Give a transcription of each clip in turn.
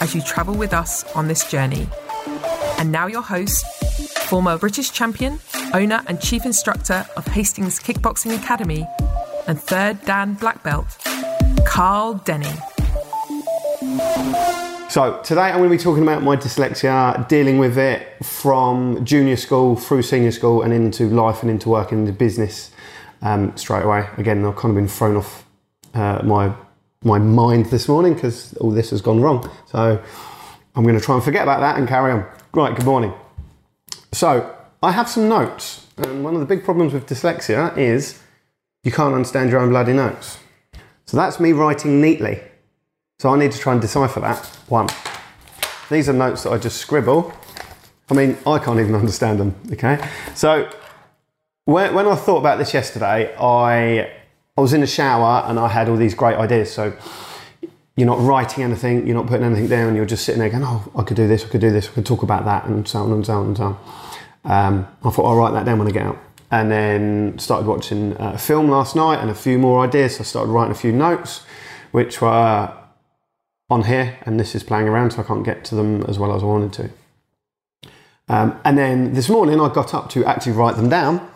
as you travel with us on this journey. And now, your host, former British champion, owner, and chief instructor of Hastings Kickboxing Academy, and third Dan Black Belt, Carl Denny. So, today I'm going to be talking about my dyslexia, dealing with it from junior school through senior school and into life and into work and into business um, straight away. Again, I've kind of been thrown off uh, my my mind this morning because all this has gone wrong. So I'm going to try and forget about that and carry on. Right, good morning. So I have some notes, and one of the big problems with dyslexia is you can't understand your own bloody notes. So that's me writing neatly. So I need to try and decipher that. One. These are notes that I just scribble. I mean, I can't even understand them, okay? So when, I thought about this yesterday, I I was in the shower and I had all these great ideas. So you're not writing anything, you're not putting anything down, you're just sitting there going, oh, I could do this, I could do this, I could talk about that, and so on and so on and so on. Um, I thought I'll write that down when I get out. And then started watching a film last night and a few more ideas. So I started writing a few notes, which were on here, and this is playing around, so I can't get to them as well as I wanted to. Um, and then this morning I got up to actually write them down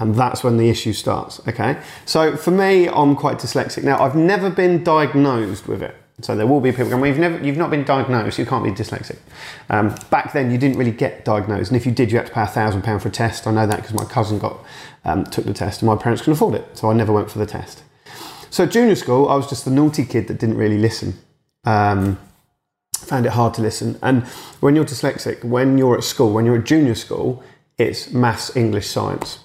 and that's when the issue starts. Okay, so for me, I'm quite dyslexic. Now, I've never been diagnosed with it. So there will be people going, well, you've, never, you've not been diagnosed, you can't be dyslexic. Um, back then, you didn't really get diagnosed. And if you did, you had to pay a £1,000 for a test. I know that because my cousin got um, took the test and my parents couldn't afford it. So I never went for the test. So junior school, I was just the naughty kid that didn't really listen. Um, found it hard to listen. And when you're dyslexic, when you're at school, when you're at junior school, it's maths, English, science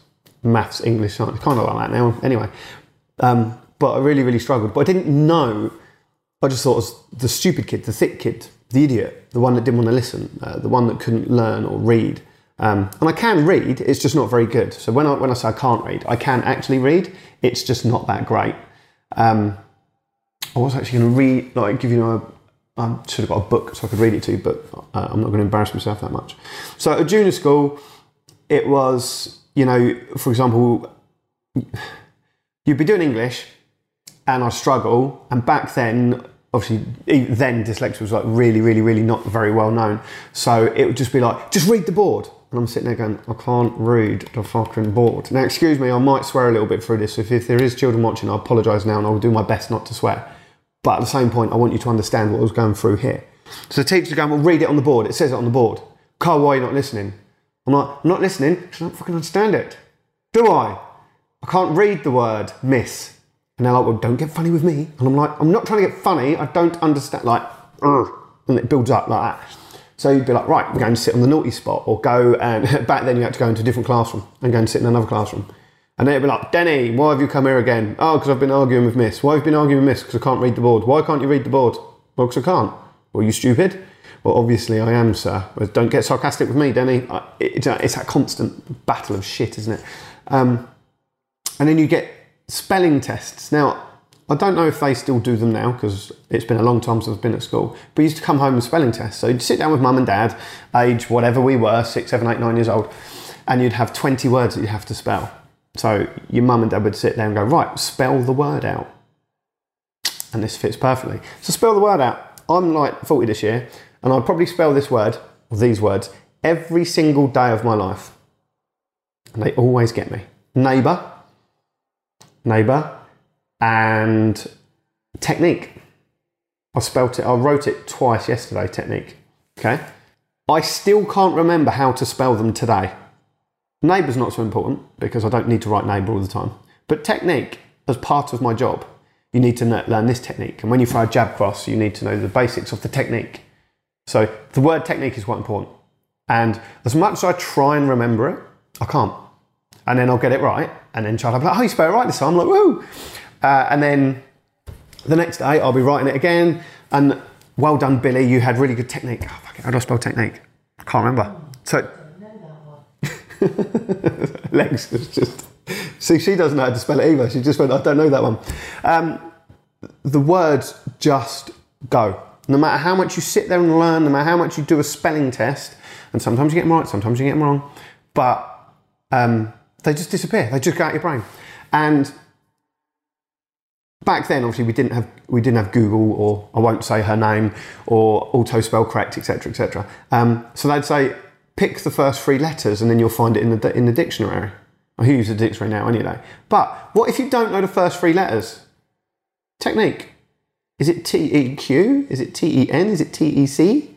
maths, English, science, kind of like that now. Anyway, um, but I really, really struggled. But I didn't know. I just thought I was the stupid kid, the thick kid, the idiot, the one that didn't want to listen, uh, the one that couldn't learn or read. Um, and I can read, it's just not very good. So when I, when I say I can't read, I can actually read, it's just not that great. Um, I was actually going to read, like, give you know, a, I should have got a book so I could read it to you, but uh, I'm not going to embarrass myself that much. So at junior school, it was you know, for example, you'd be doing English and I struggle, and back then, obviously, then dyslexia was like really, really, really not very well known. So it would just be like, just read the board. And I'm sitting there going, I can't read the fucking board. Now, excuse me, I might swear a little bit through this. If, if there is children watching, I apologise now and I'll do my best not to swear. But at the same point, I want you to understand what I was going through here. So the teacher's going, well, read it on the board. It says it on the board. Carl, why are you not listening? I'm like, I'm not listening because I don't fucking understand it. Do I? I can't read the word miss. And they're like, well, don't get funny with me. And I'm like, I'm not trying to get funny. I don't understand. Like, Ugh. and it builds up like that. So you'd be like, right, we're going to sit on the naughty spot, or go and back then you had to go into a different classroom and go and sit in another classroom. And they'd be like, Denny, why have you come here again? Oh, because I've been arguing with Miss. Why have you been arguing with Miss? Because I can't read the board. Why can't you read the board? Well, because I can't. Well, you stupid. Well, obviously I am, sir. Don't get sarcastic with me, Denny. It's that constant battle of shit, isn't it? Um, and then you get spelling tests. Now, I don't know if they still do them now because it's been a long time since I've been at school. But you used to come home and spelling tests. So you'd sit down with mum and dad, age whatever we were, six, seven, eight, nine years old, and you'd have 20 words that you have to spell. So your mum and dad would sit there and go, right, spell the word out. And this fits perfectly. So spell the word out. I'm like 40 this year. And I'd probably spell this word, or these words, every single day of my life. And they always get me. Neighbour, neighbour, and technique. I spelt it, I wrote it twice yesterday, technique. Okay? I still can't remember how to spell them today. Neighbour's not so important because I don't need to write neighbour all the time. But technique, as part of my job, you need to learn this technique. And when you throw a jab cross, you need to know the basics of the technique. So the word technique is quite important. And as much as I try and remember it, I can't. And then I'll get it right. And then child will be like, oh, you spell it right this time. I'm like, woo. Uh, and then the next day I'll be writing it again. And well done, Billy. You had really good technique. Oh, fuck it, how do I spell technique? I can't remember. So, Lex is just. See, she doesn't know how to spell it either. She just went, I don't know that one. Um, the words just go. No matter how much you sit there and learn, no matter how much you do a spelling test, and sometimes you get them right, sometimes you get them wrong, but um, they just disappear. They just go out your brain. And back then, obviously, we didn't have we didn't have Google or I won't say her name or auto spell correct, etc., etc. Um, so they'd say pick the first three letters and then you'll find it in the in the dictionary. I use the dictionary now anyway. But what if you don't know the first three letters? Technique. Is it T E Q? Is it T E N? Is it T E C?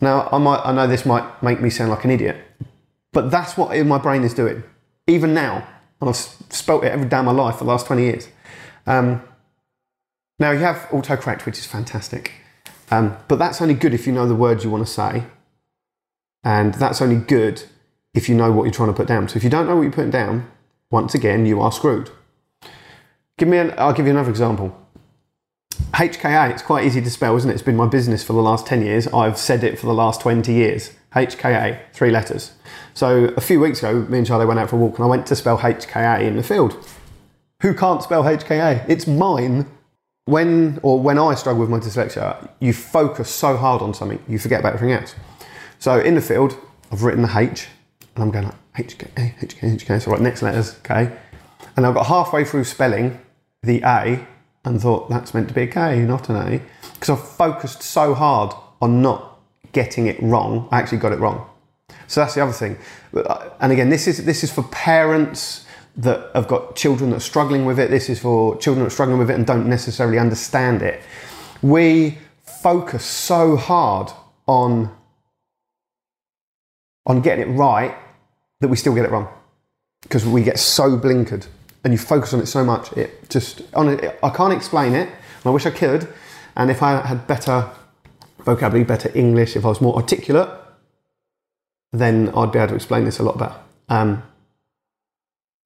Now I might I know this might make me sound like an idiot, but that's what my brain is doing. Even now, and I've spelt it every day of my life for the last twenty years. Um, now you have autocorrect, which is fantastic, um, but that's only good if you know the words you want to say, and that's only good if you know what you're trying to put down. So if you don't know what you're putting down, once again you are screwed. Give me an, I'll give you another example. HKA, it's quite easy to spell, isn't it? It's been my business for the last 10 years. I've said it for the last 20 years. HKA, three letters. So a few weeks ago, me and Charlie went out for a walk and I went to spell HKA in the field. Who can't spell HKA? It's mine. When or when I struggle with my dyslexia, you focus so hard on something, you forget about everything else. So in the field, I've written the H, and I'm going like HKA, HKA, HKA. So I next letters, K. And I've got halfway through spelling the A and thought that's meant to be a K, not an A, because I focused so hard on not getting it wrong. I actually got it wrong. So that's the other thing. And again, this is this is for parents that have got children that are struggling with it. This is for children that are struggling with it and don't necessarily understand it. We focus so hard on on getting it right that we still get it wrong because we get so blinkered and you focus on it so much it just on it, I can't explain it and I wish I could and if I had better vocabulary better English if I was more articulate then I'd be able to explain this a lot better um,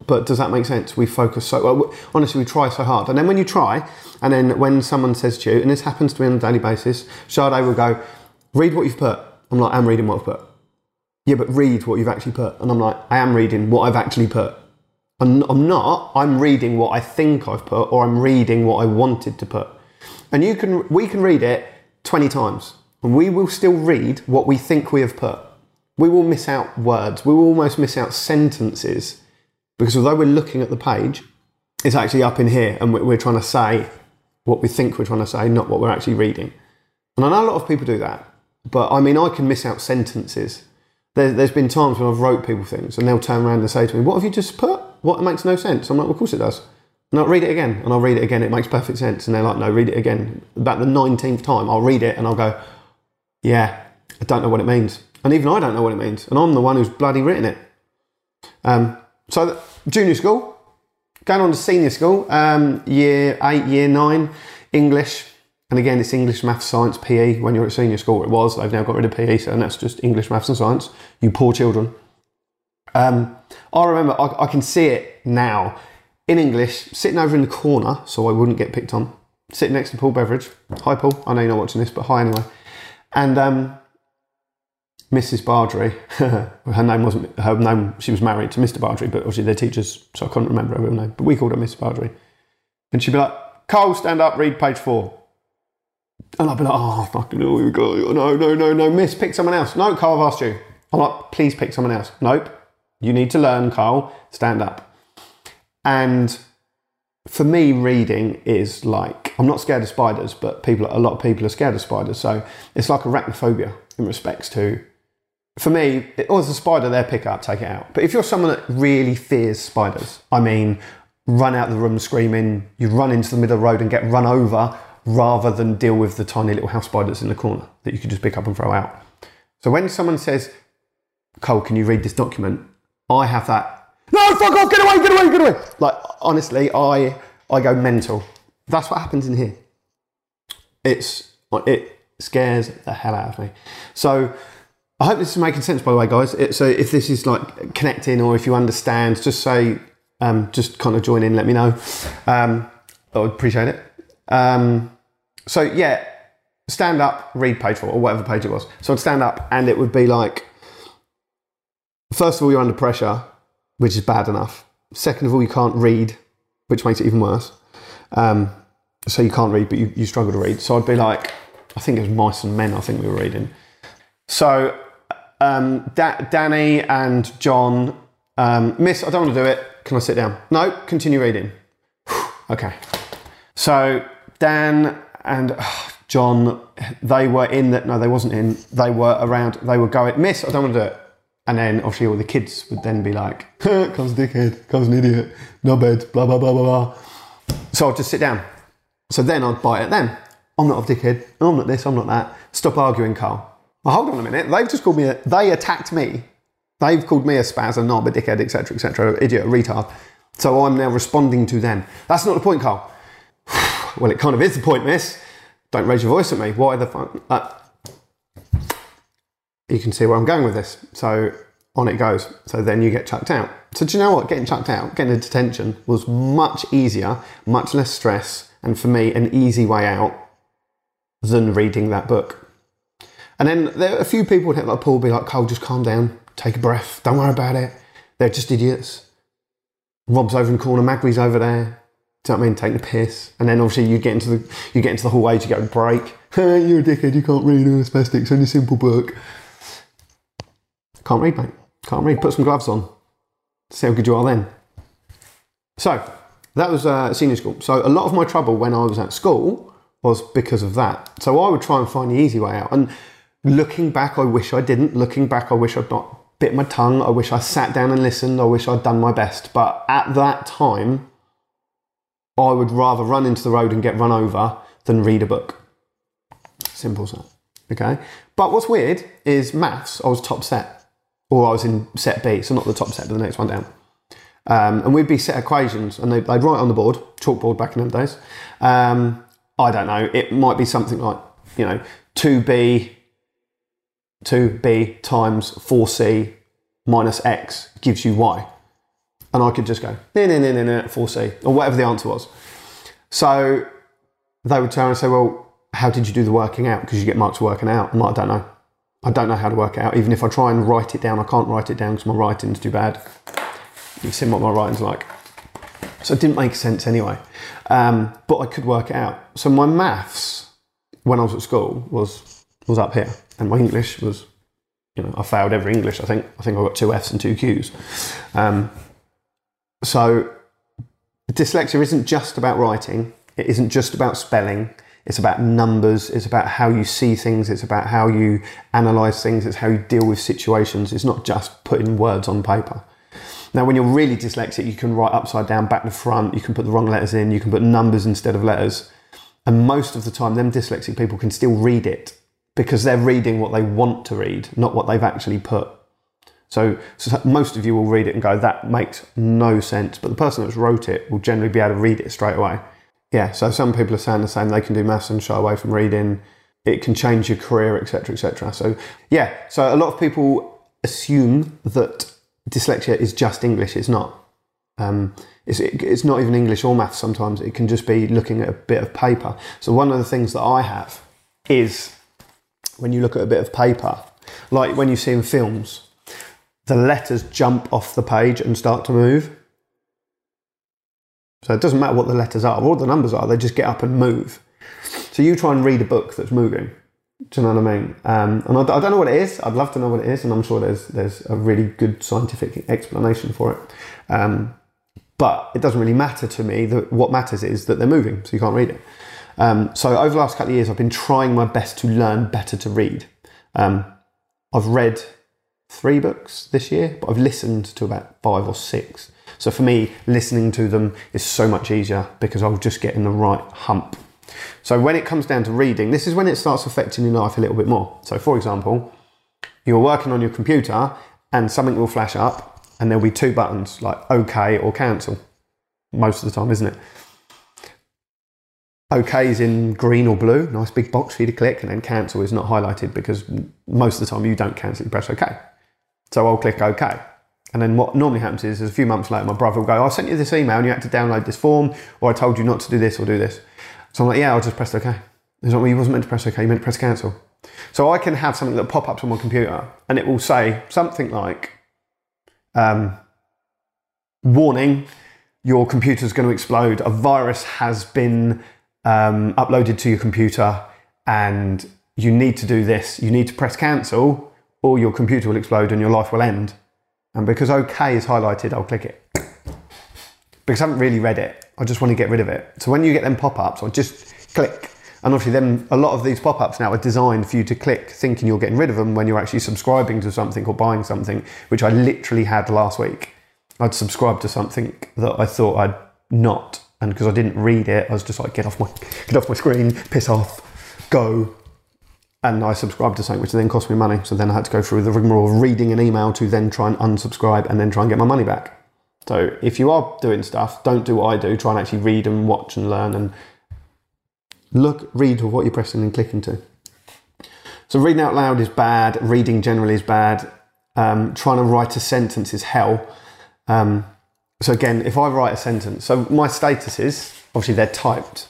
but does that make sense? We focus so well, honestly, we try so hard, and then when you try, and then when someone says to you, and this happens to me on a daily basis, Sade will go, "Read what you've put." I'm like, "I'm reading what I've put." Yeah, but read what you've actually put, and I'm like, "I am reading what I've actually put." I'm, I'm not. I'm reading what I think I've put, or I'm reading what I wanted to put. And you can, we can read it 20 times, and we will still read what we think we have put. We will miss out words. We will almost miss out sentences because although we're looking at the page, it's actually up in here and we're trying to say what we think we're trying to say, not what we're actually reading. And I know a lot of people do that, but I mean, I can miss out sentences. There, has been times when I've wrote people things and they'll turn around and say to me, What have you just put? What It makes no sense? I'm like, Of course it does. And I'll read it again and I'll read it again. It makes perfect sense. And they're like, No, read it again. About the 19th time, I'll read it and I'll go, Yeah, I don't know what it means. And even I don't know what it means. And I'm the one who's bloody written it. Um, so junior school, going on to senior school, um, year eight, year nine, English. And again, it's English, maths, science, PE. When you're at senior school, it was. They've now got rid of PE, so that's just English, maths, and science. You poor children. Um, I remember, I, I can see it now in English, sitting over in the corner so I wouldn't get picked on, sitting next to Paul Beveridge. Hi, Paul. I know you're not watching this, but hi anyway. And um, Mrs. Bardry, her name wasn't her name. She was married to Mr. Bardry, but obviously they're teachers, so I couldn't remember her real name. But we called her Mrs. Bardry, and she'd be like, "Carl, stand up, read page four. And I'd be like, "Oh, fucking hell. No, no, no, no, Miss, pick someone else. No, Carl, I've asked you. I'm like, please pick someone else. Nope, you need to learn, Carl. Stand up. And for me, reading is like I'm not scared of spiders, but people, a lot of people are scared of spiders. So it's like arachnophobia in respects to for me, it, oh, was a spider there, pick up, take it out. But if you're someone that really fears spiders, I mean, run out of the room screaming, you run into the middle of the road and get run over rather than deal with the tiny little house spiders in the corner that you could just pick up and throw out. So when someone says, Cole, can you read this document? I have that, no, fuck off, get away, get away, get away. Like, honestly, I, I go mental. That's what happens in here. It's, it scares the hell out of me. So, I hope this is making sense, by the way, guys. It, so if this is like connecting or if you understand, just say, um, just kind of join in, let me know. Um, I would appreciate it. Um, so yeah, stand up, read page four, or whatever page it was. So I'd stand up and it would be like, first of all, you're under pressure, which is bad enough. Second of all, you can't read, which makes it even worse. Um, so you can't read, but you, you struggle to read. So I'd be like, I think it was Mice and Men, I think we were reading. So um, da- Danny and John, um, Miss, I don't want to do it. Can I sit down? No, continue reading. okay. So Dan and uh, John, they were in that. No, they wasn't in. They were around. They were going. Miss, I don't want to do it. And then obviously all the kids would then be like, "Comes dickhead, comes an idiot, no bed, blah blah blah blah blah." So I'd just sit down. So then I'd bite at them. I'm not a dickhead. I'm not this. I'm not that. Stop arguing, Carl. Well, hold on a minute. They've just called me. A, they attacked me. They've called me a spaz, a knob, a dickhead, etc., etc., idiot, retard. So I'm now responding to them. That's not the point, Carl. well, it kind of is the point, miss. Don't raise your voice at me. Why the fuck? Uh, you can see where I'm going with this. So on it goes. So then you get chucked out. So do you know what? Getting chucked out, getting a detention was much easier, much less stress, and for me, an easy way out than reading that book. And then there a few people would hit like Paul, be like, Cole, just calm down, take a breath, don't worry about it. They're just idiots. Rob's over in the corner, Magri's over there. Do you know what I mean? Taking the piss. And then obviously you get into the you get into the hallway to go break. You're a dickhead, you can't read, oh, it's spastic, it's only simple book. Can't read, mate. Can't read. Put some gloves on. See how good you are then. So that was uh, senior school. So a lot of my trouble when I was at school was because of that. So I would try and find the easy way out. And looking back, I wish I didn't. Looking back, I wish I'd not bit my tongue. I wish I sat down and listened. I wish I'd done my best. But at that time, I would rather run into the road and get run over than read a book. Simple as that. Okay. But what's weird is maths. I was top set, or I was in set B, so not the top set, but the next one down. Um, and we'd be set equations, and they'd, they'd write on the board, chalkboard back in them days. Um, I don't know. It might be something like you know two B, two B times four C minus X gives you Y and I could just go, no, no, no, no, no, 4C, or whatever the answer was. So they would turn and say, well, how did you do the working out? Because you get marks working out. I'm like, I don't know. I don't know how to work it out. Even if I try and write it down, I can't write it down because my writing's too bad. You've seen what my writing's like. So it didn't make sense anyway. Um, but I could work it out. So my maths, when I was at school, was was up here, and my English was, you know, I failed every English. I think I think I got two Fs and two Qs. Um, so dyslexia isn't just about writing, it isn't just about spelling, it's about numbers, it's about how you see things, it's about how you analyze things, it's how you deal with situations. It's not just putting words on paper. Now, when you're really dyslexic, you can write upside down, back to front, you can put the wrong letters in, you can put numbers instead of letters. And most of the time, them dyslexic people can still read it because they're reading what they want to read, not what they've actually put so, so, most of you will read it and go, that makes no sense. But the person that's wrote it will generally be able to read it straight away. Yeah, so some people are saying the same. They can do maths and shy away from reading. It can change your career, etc., etc. So yeah, so a lot of people assume that dyslexia is just English. It's not. Um, it's, it, it's not even English or maths. Sometimes it can just be looking at a bit of paper. So one of the things that I have is when you look at a bit of paper, like when you see in films the letters jump off the page and start to move. So it doesn't matter what the letters are or the numbers are, they just get up and move. So you try and read a book that's moving. Do you know what I mean? Um, and I, I, don't know what it is. I'd love to know what it is, and I'm sure there's there's a really good scientific explanation for it. Um, but it doesn't really matter to me. That what matters is that they're moving, so you can't read it. Um, so over the last couple of years, I've been trying my best to learn better to read. Um, I've read three books this year, but I've listened to about five or six. So for me, listening to them is so much easier because I'll just get in the right hump. So when it comes down to reading, this is when it starts affecting your life a little bit more. So for example, you're working on your computer and something will flash up and there'll be two buttons like OK or cancel. Most of the time, isn't it? OK is in green or blue, nice big box for you to click, and then cancel is not highlighted because most of the time you don't cancel, you press OK. So I'll click OK. And then what normally happens is, is a few months later, my brother will go, I sent you this email and you had to download this form, or I told you not to do this or do this. So I'm like, yeah, I'll just press OK. It's like, well, you wasn't meant to press OK, you meant to press cancel. So I can have something that pop up on my computer and it will say something like, um, warning, your computer's going to explode. A virus has been um, uploaded to your computer and you need to do this. You need to press cancel or your computer will explode and your life will end. And because OK is highlighted, I'll click it. Because I haven't really read it. I just want to get rid of it. So when you get them pop ups, I just click. And obviously, then a lot of these pop ups now are designed for you to click thinking you're getting rid of them when you're actually subscribing to something or buying something, which I literally had last week. I'd subscribed to something that I thought I'd not. And because I didn't read it, I was just like, get off my, get off my screen, piss off, go and I subscribed to something which then cost me money. So then I had to go through the rigmarole of reading an email to then try and unsubscribe and then try and get my money back. So if you are doing stuff, don't do what I do. Try and actually read and watch and learn and look, read what you're pressing and clicking to. So reading out loud is bad. Reading generally is bad. Um, trying to write a sentence is hell. Um, so again, if I write a sentence, so my statuses obviously they're typed,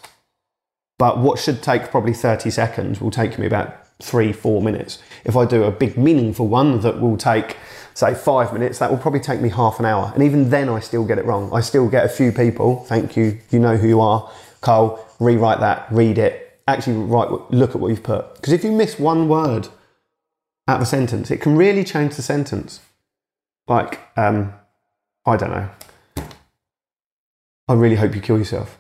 but what should take probably 30 seconds will take me about three, four minutes. If I do a big, meaningful one that will take, say, five minutes, that will probably take me half an hour. And even then, I still get it wrong. I still get a few people, thank you, you know who you are, Carl, rewrite that, read it, actually write, look at what you've put. Because if you miss one word out of a sentence, it can really change the sentence. Like, um, I don't know. I really hope you kill yourself.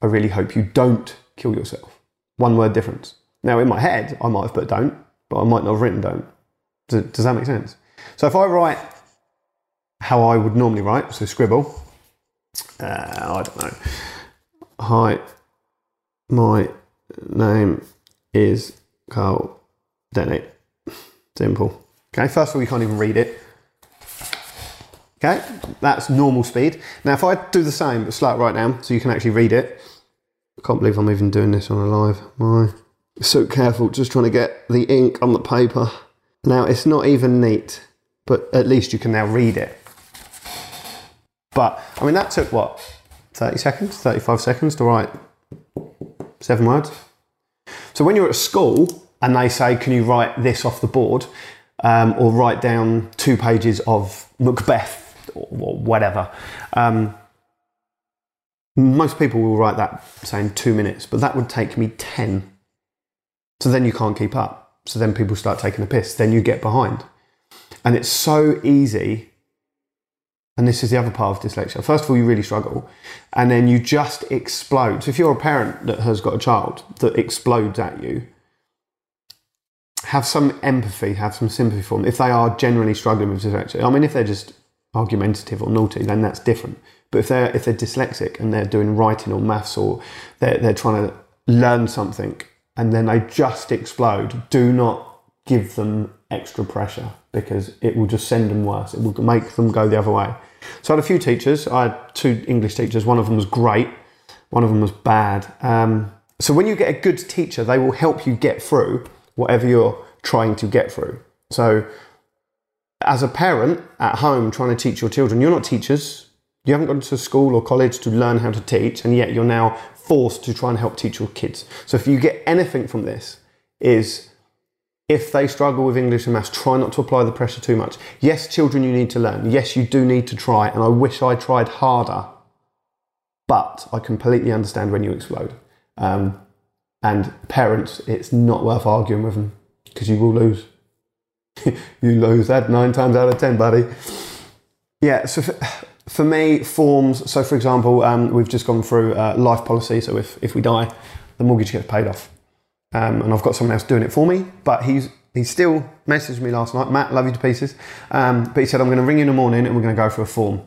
I really hope you don't kill yourself. One word difference. Now, in my head, I might have put don't, but I might not have written don't. Does, does that make sense? So if I write how I would normally write, so scribble, uh, I don't know. Hi, my name is Carl Denny. Simple. Okay, first of all, you can't even read it. Okay, that's normal speed. Now, if I do the same, but slow it right down so you can actually read it. Can't believe I'm even doing this on a live. My so careful, just trying to get the ink on the paper. Now, it's not even neat, but at least you can now read it. But, I mean, that took what, 30 seconds, 35 seconds to write seven words? So when you're at school and they say, can you write this off the board um, or write down two pages of Macbeth or, or whatever, um, most people will write that saying two minutes, but that would take me 10 so then you can't keep up. So then people start taking a piss. Then you get behind. And it's so easy. And this is the other part of dyslexia. First of all, you really struggle. And then you just explode. So if you're a parent that has got a child that explodes at you, have some empathy, have some sympathy for them. If they are generally struggling with dyslexia, I mean, if they're just argumentative or naughty, then that's different. But if they're if they're dyslexic and they're doing writing or maths or they're, they're trying to learn something and then they just explode, do not give them extra pressure because it will just send them worse. It will make them go the other way. So I had a few teachers. I had two English teachers. One of them was great, one of them was bad. Um, so when you get a good teacher, they will help you get through whatever you're trying to get through. So as a parent at home trying to teach your children, you're not teachers. You haven't gone to school or college to learn how to teach, and yet you're now forced to try and help teach your kids. So if you get anything from this, is if they struggle with English and maths, try not to apply the pressure too much. Yes, children, you need to learn. Yes, you do need to try, and I wish I tried harder. But I completely understand when you explode. Um, and parents, it's not worth arguing with them because you will lose. you lose that nine times out of ten, buddy. Yeah, so me, forms. So, for example, um, we've just gone through uh, life policy. So, if, if we die, the mortgage gets paid off. Um, and I've got someone else doing it for me. But he's he still messaged me last night. Matt, love you to pieces. Um, but he said, I'm going to ring you in the morning and we're going to go for a form.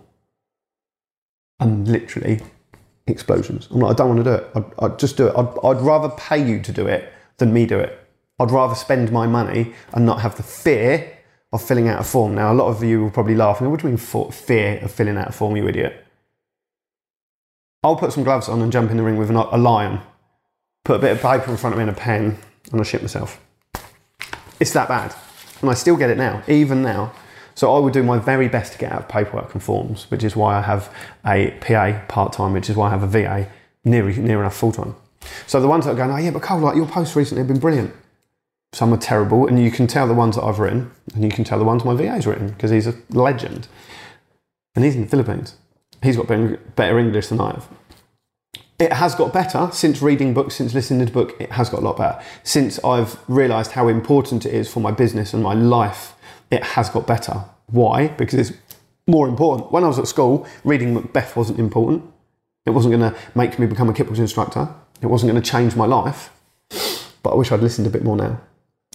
And literally, explosions. I'm like, I don't want to do it. I'd, I'd just do it. I'd, I'd rather pay you to do it than me do it. I'd rather spend my money and not have the fear of filling out a form. Now, a lot of you will probably laugh. What do you mean fear of filling out a form, you idiot? I'll put some gloves on and jump in the ring with a lion, put a bit of paper in front of me and a pen, and I shit myself. It's that bad. And I still get it now, even now. So I would do my very best to get out of paperwork and forms, which is why I have a PA part time, which is why I have a VA near, near enough full time. So the ones that are going, oh yeah, but Cole, like your posts recently have been brilliant. Some are terrible, and you can tell the ones that I've written, and you can tell the ones my VA's written because he's a legend, and he's in the Philippines. He's got better, English than I have. It has got better since reading books, since listening to the book. It has got a lot better since I've realised how important it is for my business and my life. It has got better. Why? Because it's more important. When I was at school, reading Macbeth wasn't important. It wasn't going to make me become a kickboxing instructor. It wasn't going to change my life. But I wish I'd listened a bit more now.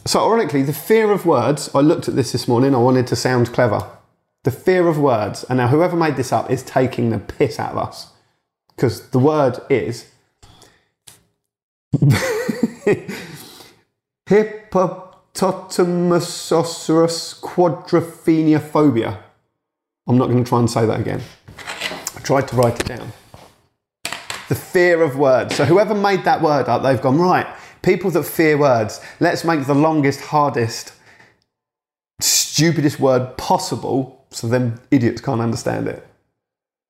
So, ironically, the fear of words, I looked at this this morning, I wanted to sound clever. The fear of words, and now whoever made this up is taking the piss out of us. Because the word is Hippopotamosaurus quadrophenia phobia. I'm not going to try and say that again. I tried to write it down. The fear of words. So whoever made that word up, they've gone, right, people that fear words, let's make the longest, hardest, stupidest word possible so then idiots can't understand it.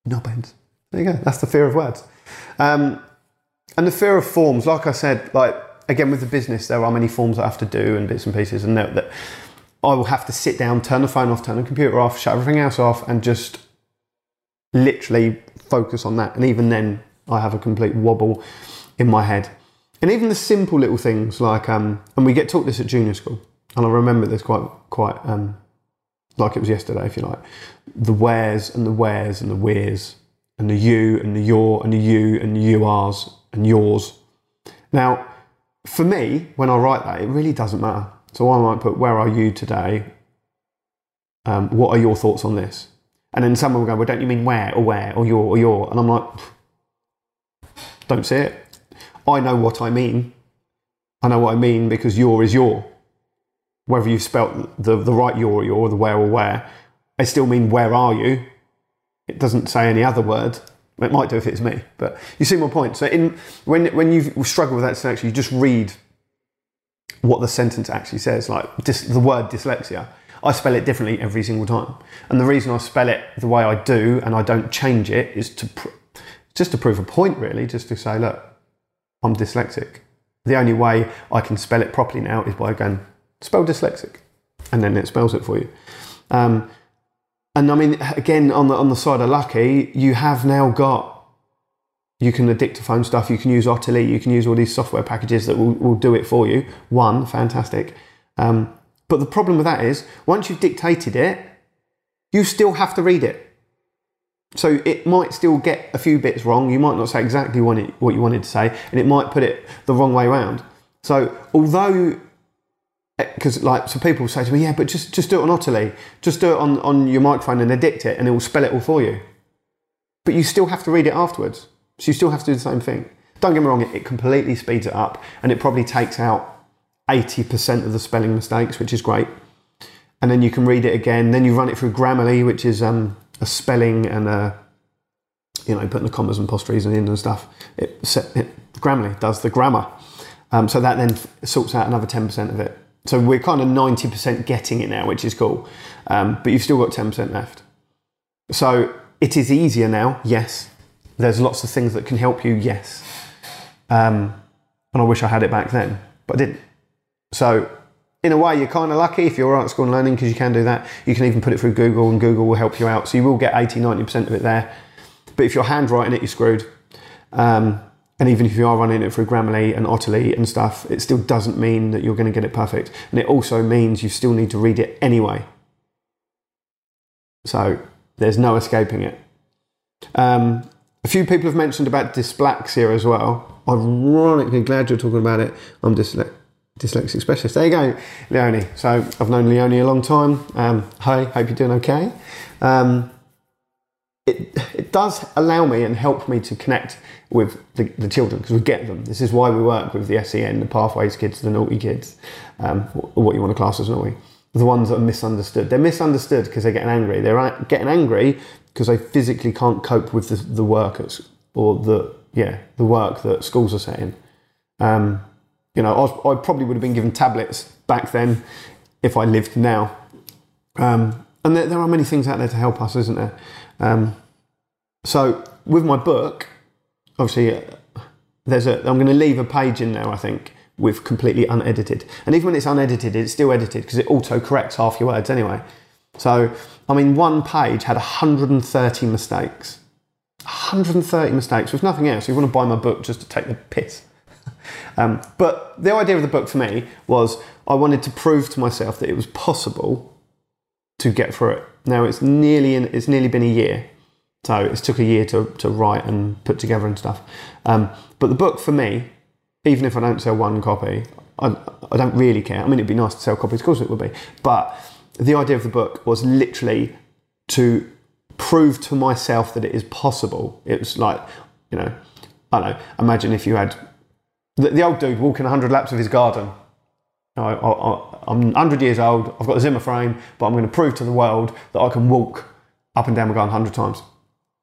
Nobbins. There you go. That's the fear of words. Um, and the fear of forms, like I said, like again with the business, there are many forms I have to do and bits and pieces, and note that I will have to sit down, turn the phone off, turn the computer off, shut everything else off, and just literally focus on that. And even then, I have a complete wobble in my head. And even the simple little things like, um, and we get taught this at junior school, and I remember this quite, quite um, like it was yesterday, if you like. The wheres and the wheres and the wheres, and the you and the your and the you and the you and yours. Now, for me, when I write that, it really doesn't matter. So I might put, Where are you today? Um, what are your thoughts on this? And then someone will go, Well, don't you mean where or where or your or your? And I'm like, Don't see it. I know what I mean. I know what I mean because your is your. Whether you've spelt the, the right your or your, the where or where, I still mean where are you? It doesn't say any other word. It might do if it's me, but you see my point. So in when when you struggle with that selection, you just read what the sentence actually says. Like dis, the word dyslexia, I spell it differently every single time, and the reason I spell it the way I do and I don't change it is to pr- just to prove a point, really, just to say, look, I'm dyslexic. The only way I can spell it properly now is by going spell dyslexic, and then it spells it for you. Um, and I mean, again, on the on the side of lucky, you have now got you can the dictaphone stuff, you can use Otterly, you can use all these software packages that will, will do it for you. One, fantastic. Um, but the problem with that is, once you've dictated it, you still have to read it. So it might still get a few bits wrong. You might not say exactly what, you wanted to say, and it might put it the wrong way around. So although because like so people say to me, yeah, but just just do it on Otterly, just do it on, on your microphone and edit it, and it will spell it all for you. But you still have to read it afterwards, so you still have to do the same thing. Don't get me wrong, it, completely speeds it up, and it probably takes out eighty percent of the spelling mistakes, which is great. And then you can read it again. Then you run it through Grammarly, which is um, a spelling and a you know putting the commas and apostrophes in and stuff. It, it Grammarly does the grammar, um, so that then sorts out another ten percent of it. So we're kind of 90% getting it now, which is cool. Um, but you've still got 10% left. So it is easier now, yes. There's lots of things that can help you, yes. Um, and I wish I had it back then, but I didn't. So in a way, you're kind of lucky if you're at school and learning because you can do that. You can even put it through Google and Google will help you out. So you will get 80, 90% of it there. But if you're handwriting it, you're screwed. Um, and even if you are running it through Grammarly and Otterly and stuff, it still doesn't mean that you're going to get it perfect. And it also means you still need to read it anyway. So there's no escaping it. Um, a few people have mentioned about dyspraxia as well. Ironically, glad you're talking about it. I'm dysle- dyslexic specialist. There you go, Leonie. So I've known Leonie a long time. Um, hi, hope you're doing okay. Um, it, it does allow me and help me to connect with the, the children because we get them. This is why we work with the SEN, the pathways kids, the naughty kids, um, what you want to class as naughty. The ones that are misunderstood. They're misunderstood because they're getting angry. They're getting angry because they physically can't cope with the, the work or the yeah the work that schools are setting. Um, you know, I, I, probably would have been given tablets back then if I lived now. Um, and there, there, are many things out there to help us, isn't there? Um, so with my book, obviously, uh, there's a I'm going to leave a page in there I think with completely unedited. And even when it's unedited, it's still edited because it auto corrects half your words anyway. So, I mean, one page had 130 mistakes. 130 mistakes with nothing else. You want to buy my book just to take the piss. Um, but the idea of the book for me was I wanted to prove to myself that it was possible to get through it. Now it's nearly in, it's nearly been a year, so it took a year to, to write and put together and stuff. Um, but the book for me even if I don't sell one copy, I, I don't really care. I mean, it'd be nice to sell copies, of course it would be. But the idea of the book was literally to prove to myself that it is possible. It was like, you know, I don't know, imagine if you had the, the old dude walking 100 laps of his garden. I, am 100 years old, I've got a Zimmer frame, but I'm going to prove to the world that I can walk up and down my garden 100 times.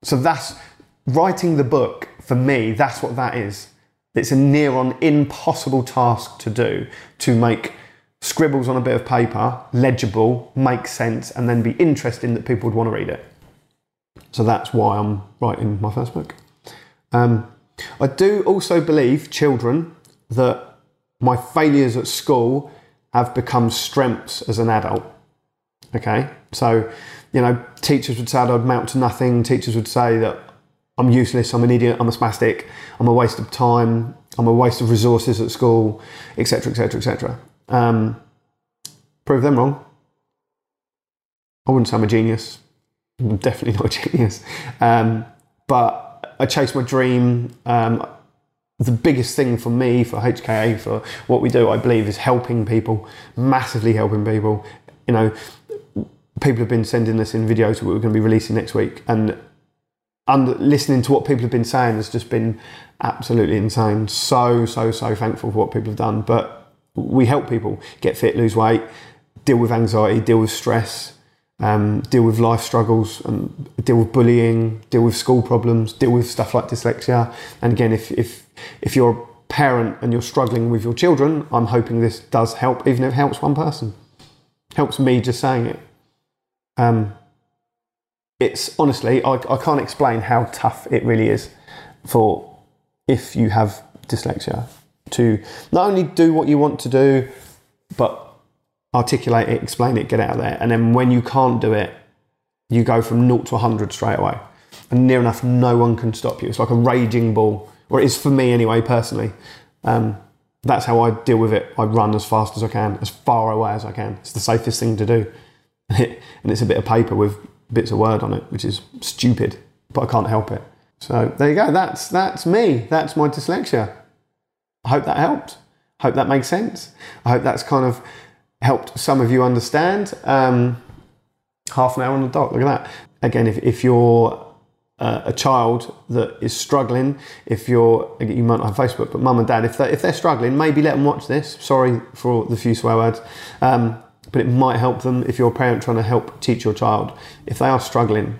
So that's writing the book, for me, that's what that is. It's a near on impossible task to do to make scribbles on a bit of paper legible, make sense, and then be interesting that people would want to read it. So that's why I'm writing my first book. Um, I do also believe, children, that my failures at school have become strengths as an adult. Okay, so you know, teachers would say I'd amount to nothing. Teachers would say that I'm useless, I'm an idiot, I'm a spastic, I'm a waste of time, I'm a waste of resources at school, etc., etc., etc. Prove them wrong. I wouldn't say I'm a genius. I'm definitely not a genius. Um, but I chased my dream. Um, the biggest thing for me, for HKA, for what we do, I believe, is helping people, massively helping people. You know, people have been sending us in videos that we're going to be releasing next week, and and listening to what people have been saying has just been absolutely insane. So, so, so thankful for what people have done. But we help people get fit, lose weight, deal with anxiety, deal with stress, um, deal with life struggles, and deal with bullying, deal with school problems, deal with stuff like dyslexia. And again, if, if, if you're a parent and you're struggling with your children, I'm hoping this does help, even if it helps one person. Helps me just saying it. Um, it's honestly, I, I can't explain how tough it really is for if you have dyslexia to not only do what you want to do, but articulate it, explain it, get out of there. And then when you can't do it, you go from 0 to 100 straight away. And near enough, no one can stop you. It's like a raging ball, or it is for me anyway, personally. Um, that's how I deal with it. I run as fast as I can, as far away as I can. It's the safest thing to do. and it's a bit of paper with bits of word on it, which is stupid, but I can't help it. So there you go. That's that's me. That's my dyslexia. I hope that helped. Hope that makes sense. I hope that's kind of helped some of you understand. Um, half an hour on the dot. Look at that. Again, if, if you're uh, a child that is struggling, if you're you might not have Facebook, but mum and dad, if they if they're struggling, maybe let them watch this. Sorry for the few swear words. Um, but it might help them if you're a parent trying to help teach your child. If they are struggling,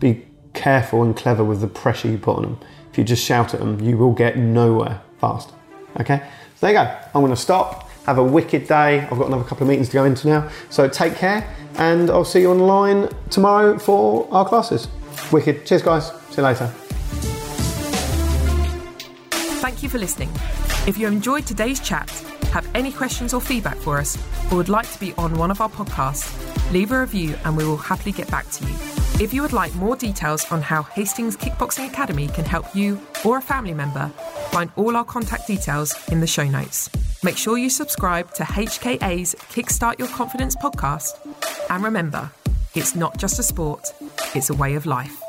be careful and clever with the pressure you put on them. If you just shout at them, you will get nowhere fast. Okay? So there you go. I'm going to stop. Have a wicked day. I've got another couple of meetings to go into now. So take care, and I'll see you online tomorrow for our classes. Wicked. Cheers, guys. See you later. Thank you for listening. If you enjoyed today's chat, have any questions or feedback for us, or would like to be on one of our podcasts, leave a review and we will happily get back to you. If you would like more details on how Hastings Kickboxing Academy can help you or a family member, find all our contact details in the show notes. Make sure you subscribe to HKA's Kickstart Your Confidence podcast. And remember, it's not just a sport, it's a way of life.